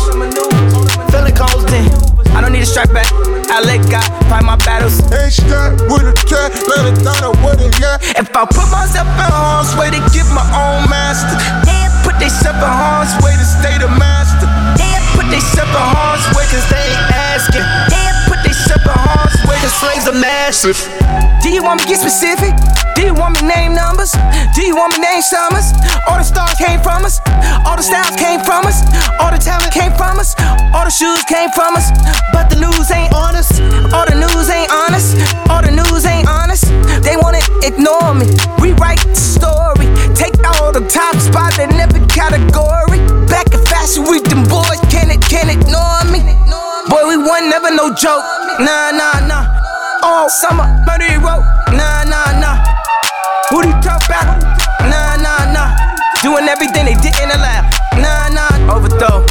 Feeling constant. I don't need a strike back. I let God fight my battles. H got with a cat, let it down with it, yeah. If I put myself in harm's way to give my own master, they put they self in harm's way to stay the master. They put they self in harm's way cause they ain't asking. They put they self in harm's cause slaves are massive. Do you want me to get specific? Do you want me to name numbers? Do you want me to name summers? All the stars came from us. All the styles came from us. All the talent came from us. All the shoes came from us. But the news ain't honest. All the news ain't honest. All the news ain't honest. They wanna ignore me. Rewrite the story. Take all the top spots in every category. Back in fashion week, them boys can't, can't ignore me. Boy, we won, never no joke. Nah, nah, nah. All summer, murder rope. Nah, nah, nah. Who do you talk about? Nah, nah, nah. Doing everything they didn't allow. Nah, nah. Overthrow.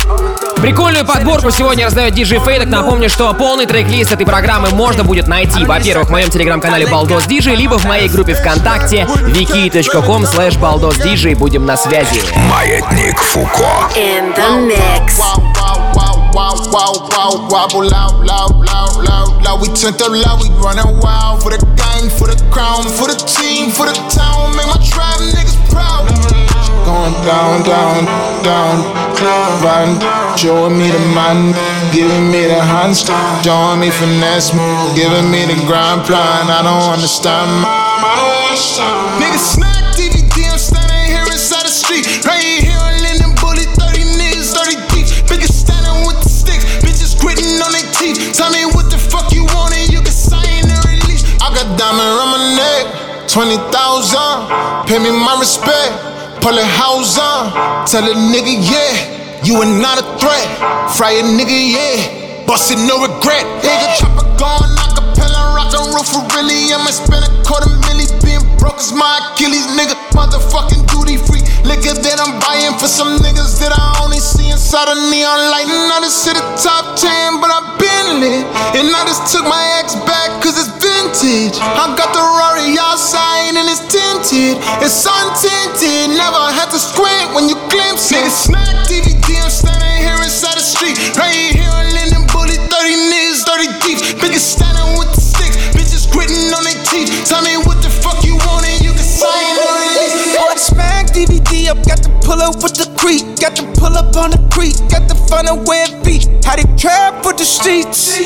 Прикольную подборку сегодня раздает DJ Фейдок. Напомню, что полный трек-лист этой программы можно будет найти, во-первых, в моем телеграм-канале Балдос Диджей, либо в моей группе ВКонтакте wiki.com slash балдос диджей. Будем на связи. Маятник Фуко. In the mix. wow, wow, wow, We turned up loud, we running wild for the gang, for the crown, for the team, for the town. Make my tribe niggas proud. Going down, down, down, riding, showing me the man, giving me the hands, showing me finesse, giving me the grind plan. I don't understand, I don't understand. Niggas snack 20,000. Pay me my respect, pull it house on. Tell a nigga, yeah, you are not a threat. Fry a nigga, yeah, bust it, no regret. Nigga, chopper gone, acapella, rock and roll for really. I'ma spend a quarter milli being broke is my Achilles, nigga. Motherfucking duty free liquor that I'm buying for some niggas that I only see inside a neon light. And I just hit the top 10, but I've been lit. And I just took my ex back cause it's vintage. I got the Rari outside and it's tinted. It's untinted, never had to squint when you glimpse it. Nigga, smack DVD, I'm standing here inside the street. Right here on Linden Bully, 30 niggas, 30 deep. Biggest standing with the sticks, bitches gritting on their teeth. Tell me what the got to pull up with the creek, got to pull up on the creek, got to find a way it be. How they trap with the streets.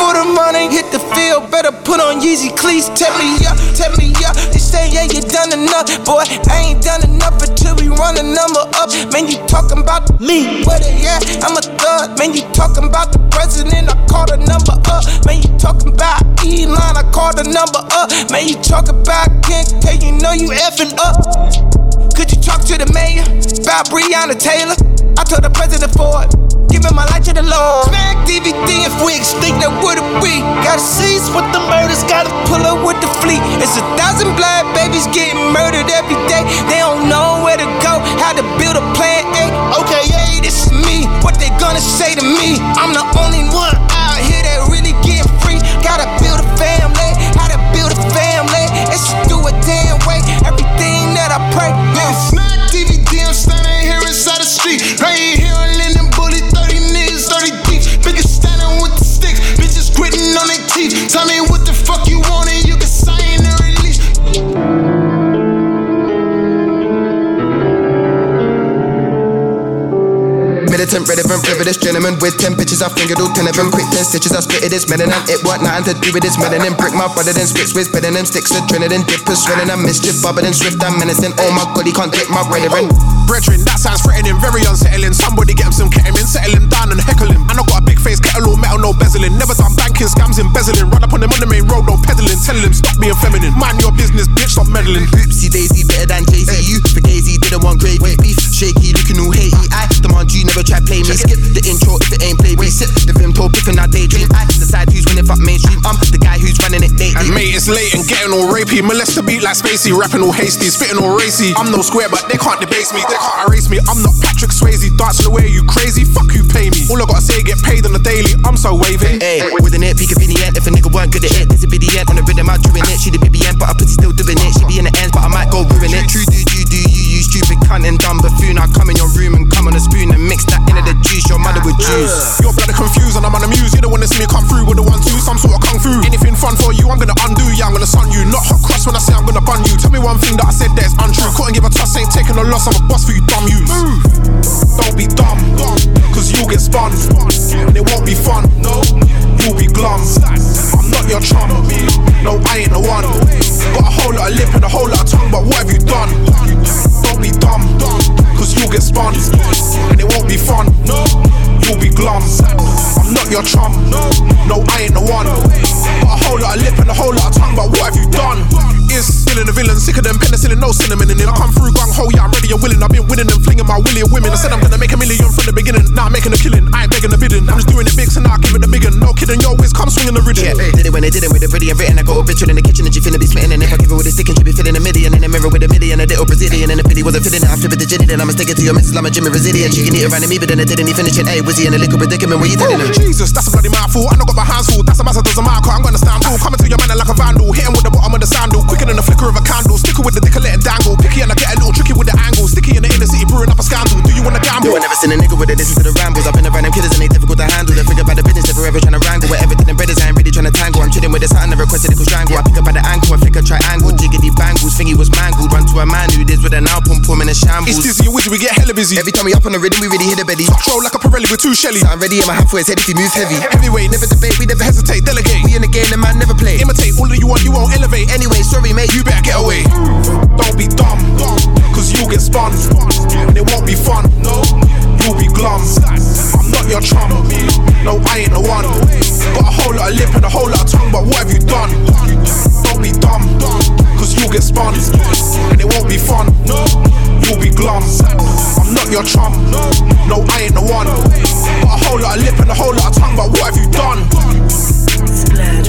For the money, hit the field, better put on Yeezy cleats. Tell me yeah, tell me yeah. They say yeah, you done enough, boy. I ain't done enough until we run the number up. Man, you talking about me? What it yeah? I'm a thug. Man, you talking about the president? I call the number up. Man, you talking about Elon? I call the number up. Man, you talking about King K? You know you effing up. Could you talk to the mayor about Breonna Taylor? I told the president for it. Giving my life to the Lord. Smack DVD if we extinct, that would it be? Gotta cease with the murders, gotta pull up with the fleet. It's a thousand black babies getting murdered every day. They don't know where to go, how to build a plan A. Okay, yeah, this is me. What they gonna say to me? Frivolous gentleman with ten pitches. I fingered all ten of them. Quick ten stitches, I it, it's melanin. It what nothing to do with this melanin. Brick my brother, then splits with better than sticks, adrenaline, dippers, swelling. I'm mischief, bubbling, swift, I'm menacing. Oh my god, he can't take my brethren. Brethren, that sounds threatening, very unsettling. Somebody get him some ketamine, settle him down and heckle him. I got a big face, kettle all metal, no bezeling. Never done banking, scams, embezzling. Run up on him on the main road, no peddling. Tell them, stop being feminine. Mind your business, bitch, stop meddling. Oopsie daisy, better than Jay Z. You for Daisy, didn't want gravy. Beef, shaky, looking all hatey. I demand you never try play me. Skip the intro if it ain't play me. Sip the vim toe, piffin' I daydream. I decide who's winning, fuck mainstream. I'm the guy who's running it daily. And mate, it's late and getting all rapey. Molest the beat like Spacey, rapping all hasty, spitting all racy. I'm no square, but they can't debase me, they can't erase me. I'm not Patrick Swayze, dancing the way you crazy. Fuck who pay me. All I gotta say, get paid on the daily. I'm so wavy. Hey, with an it, peak of end. If a nigga weren't good at it, this would be the end. On the rhythm, I'm doing it. She the BBN, but I pussy still doing it. She be in the ends, but I might go ruin it. True, do do, do you, you stupid cunt and dumb buffoon. I come in your room and come on a spoon and mix that into the juice. Your mother would juice. Your blood confused and I'm muse. You don't wanna see me come through with the one two, some sort of kung fu. Anything fun for you, I'm gonna undo. Yeah, I'm gonna sun you. Not hot cross when I say I'm gonna bun you. Tell me one thing that I said that's untrue. Couldn't give a toss, ain't taking a loss. I'm a boss for you, dumb you. Don't be dumb, cause you'll get spun. And it won't be fun. No, glum. I'm not your chum. No, I ain't the one. A lot of lip and a whole lot of tongue, but what have you done? Is still the villain, sicker than penicillin, no cinnamon in it. I come through gung ho, yeah, I'm ready and willing. I've been winning and flinging my willy women. I said I'm gonna make a million from the beginning. Now I'm making a killing, I ain't begging the bidding. I'm just doing it big, so now I give it the big one. No kidding, yo, whiz, come swinging the rhythm. Yeah, did it when they did it with the pretty and written. I got a ritual in the kitchen and she finna be smitten. And if I give her with a stick and she be filling a million in the mirror with a million, a little Brazilian. And the pity wasn't fitting it, I'm flipping the jitty. Then I'ma stick it to your missus, I'm a Jimmy Brazilian. She can eat around me, but then it didn't even finish it. Hey, he in a liquid predicament? What you telling him? Jesus, that's a bloody mouthful. I know got my hands full. That's a massive doesn't matter. I'm gonna stand tall. Coming to your man like a vandal. Hit him with the bottom of the sandal. Quicker than the flicker of a candle. Sticker with the dick and let it dangle. Picky and I get a little tricky with the angle. Sticky in the inner city, brewing up a scandal. Do you wanna gamble? Yo, I never seen a nigga with it. Listen to the rambles. I've been around them killers and they difficult to handle. They figure about the business, they're forever trying to wrangle. Whatever did them brothers, I ain't really trying to tangle. I'm chilling with the something, never requested a strangle. I pick up at the ankle, I flick a triangle. Jiggity bangles, thingy was mangled. Run to a man who did with an now pump in a shambles. It's dizzy, we get hella busy. Every time we up on the rhythm, we really hit a belly. Roll like a Pirelli with two Shelly. I'm ready in my half for his head if he moves heavy. Heavyweight, Never debate, we never hesitate. delegate. We in the game, the man never play. Imitate all that you want, you won't elevate. Anyway, sorry, mate. You better get away. Don't be dumb, cause you'll get spun. And it won't be fun. No, you'll be glum. I'm not your chum. No, I ain't the one. Got a whole lot of lip and a whole lot of tongue, but what have you done? Don't be dumb, cause you'll get spun. And it won't be fun. No, you'll be glum. I'm not your chum. No, I ain't the one. Got a whole lot of lip and a whole lot of tongue, but what have you done? We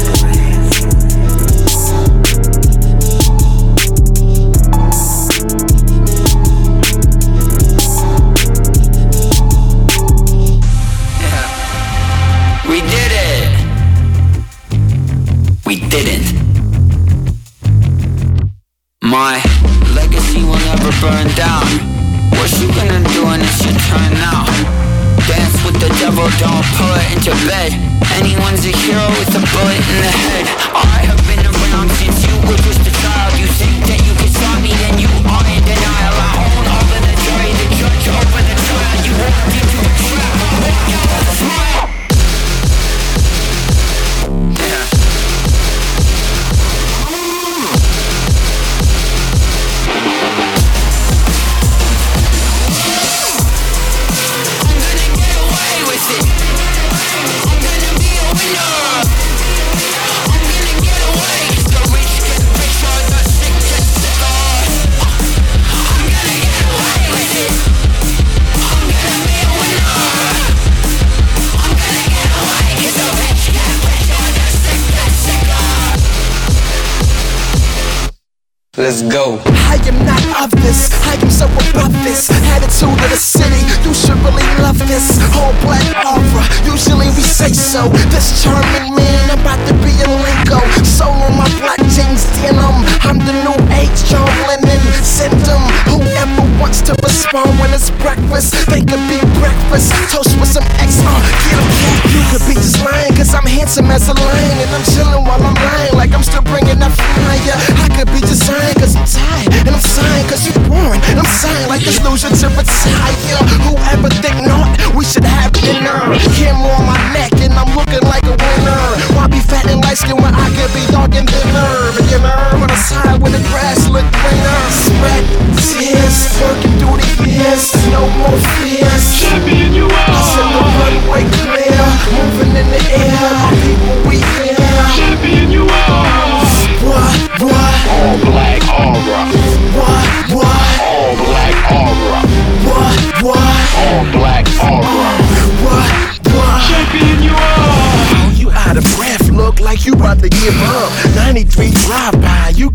skin when I could be dark and thinner? Beginner on the side when the grass look greener. Sweat, tears, working through the years. No more fears. You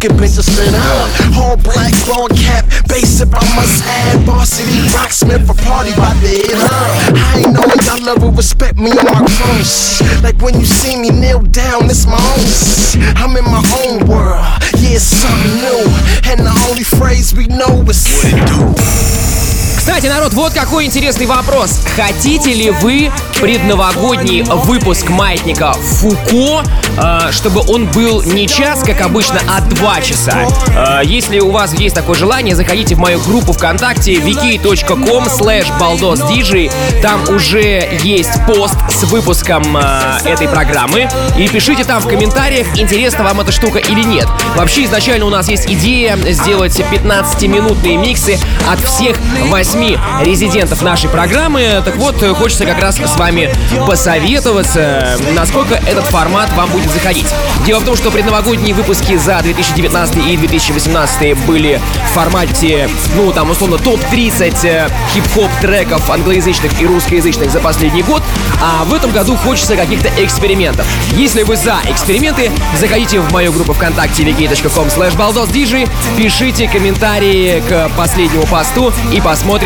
can bitch a up. All black ball cap, base if I must have. Varsity rocksmith for party by the hit up. I ain't know y'all level respect me on my grown. Like when you see me kneel down, it's my own. I'm in my own world, yeah, it's something new. And the only phrase we know is what it do. Кстати, народ, вот какой интересный вопрос. Хотите ли вы предновогодний выпуск маятника Фуко, э, чтобы он был не час, как обычно, а два часа? Э, если у вас есть такое желание, заходите в мою группу ВКонтакте wiki.com slash baldosdj. Там уже есть пост с выпуском э, этой программы. И пишите там в комментариях, интересна вам эта штука или нет. Вообще, изначально у нас есть идея сделать 15-минутные миксы от всех восьми резидентов нашей программы. Так вот, хочется как раз с вами посоветоваться, насколько этот формат вам будет заходить. Дело в том, что предновогодние выпуски за 2019 и 2018 были в формате, ну, там, условно, топ-30 хип-хоп треков англоязычных и русскоязычных за последний год, а в этом году хочется каких-то экспериментов. Если вы за эксперименты, заходите в мою группу ВКонтакте wiki.com slash пишите комментарии к последнему посту и посмотрим,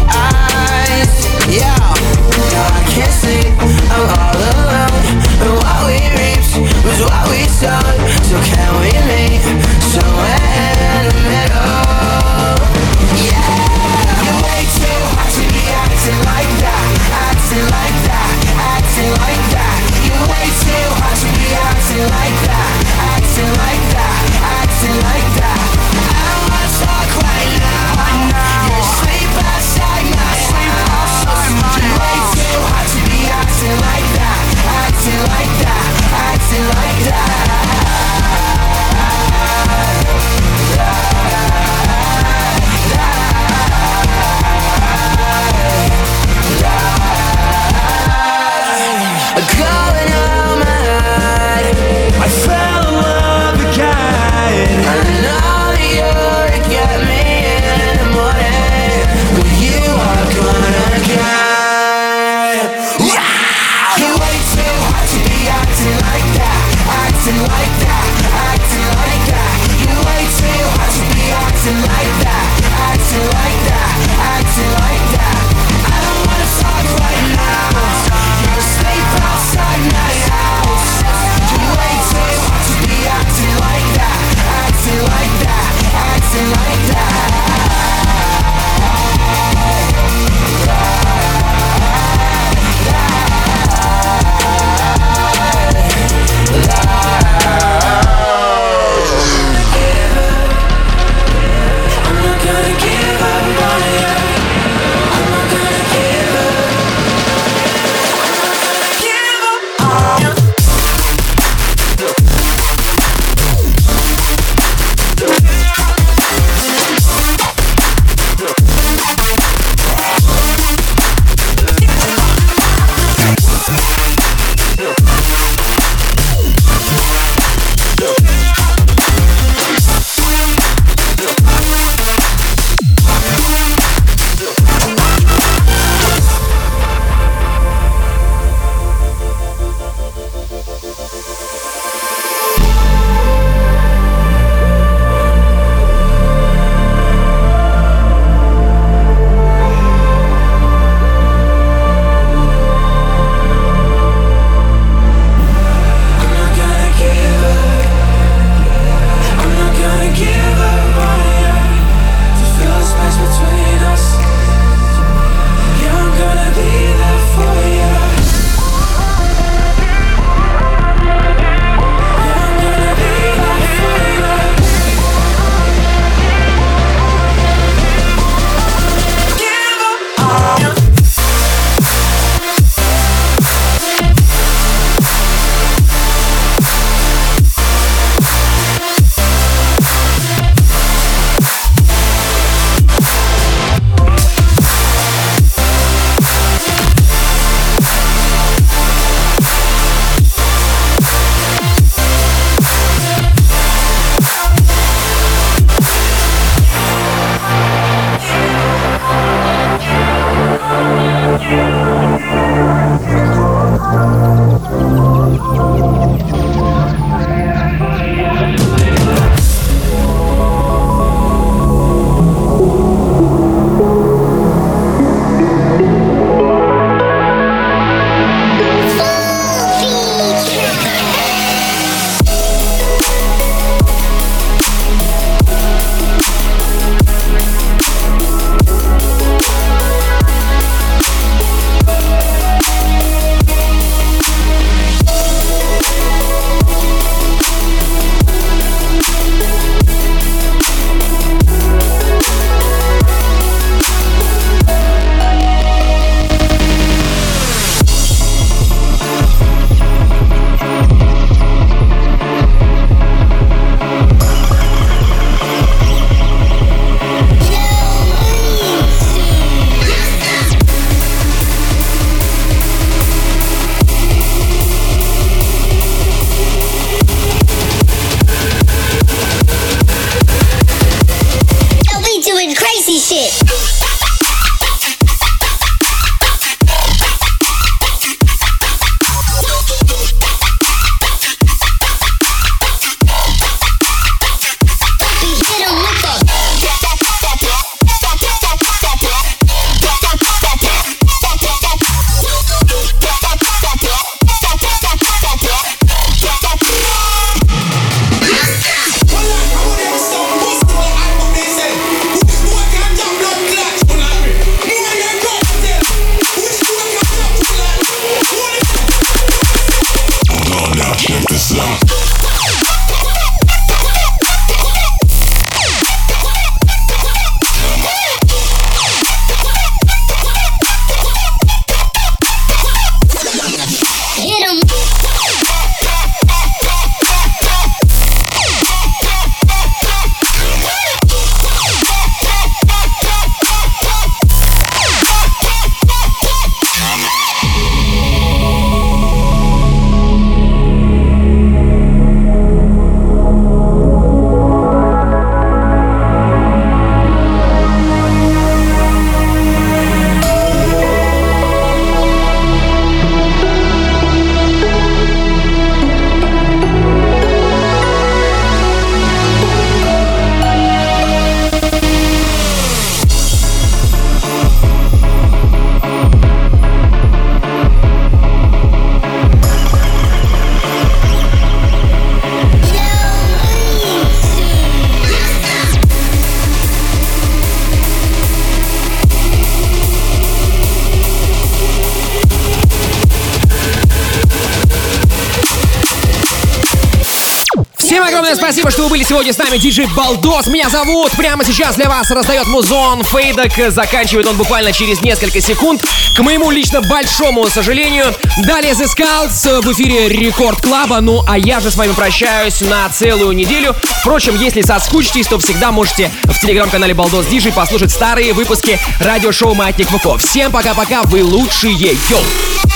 сегодня с нами, диджей Балдос. Меня зовут. Прямо сейчас для вас раздает музон Фейдок. Заканчивает он буквально через несколько секунд. К моему лично большому сожалению. Далее The Scouts в эфире Рекорд Клаба. Ну, а я же с вами прощаюсь на целую неделю. Впрочем, если соскучитесь, то всегда можете в телеграм-канале Балдос Диджей послушать старые выпуски радиошоу Маятник ВК. Всем пока-пока, вы лучшие. Йоу!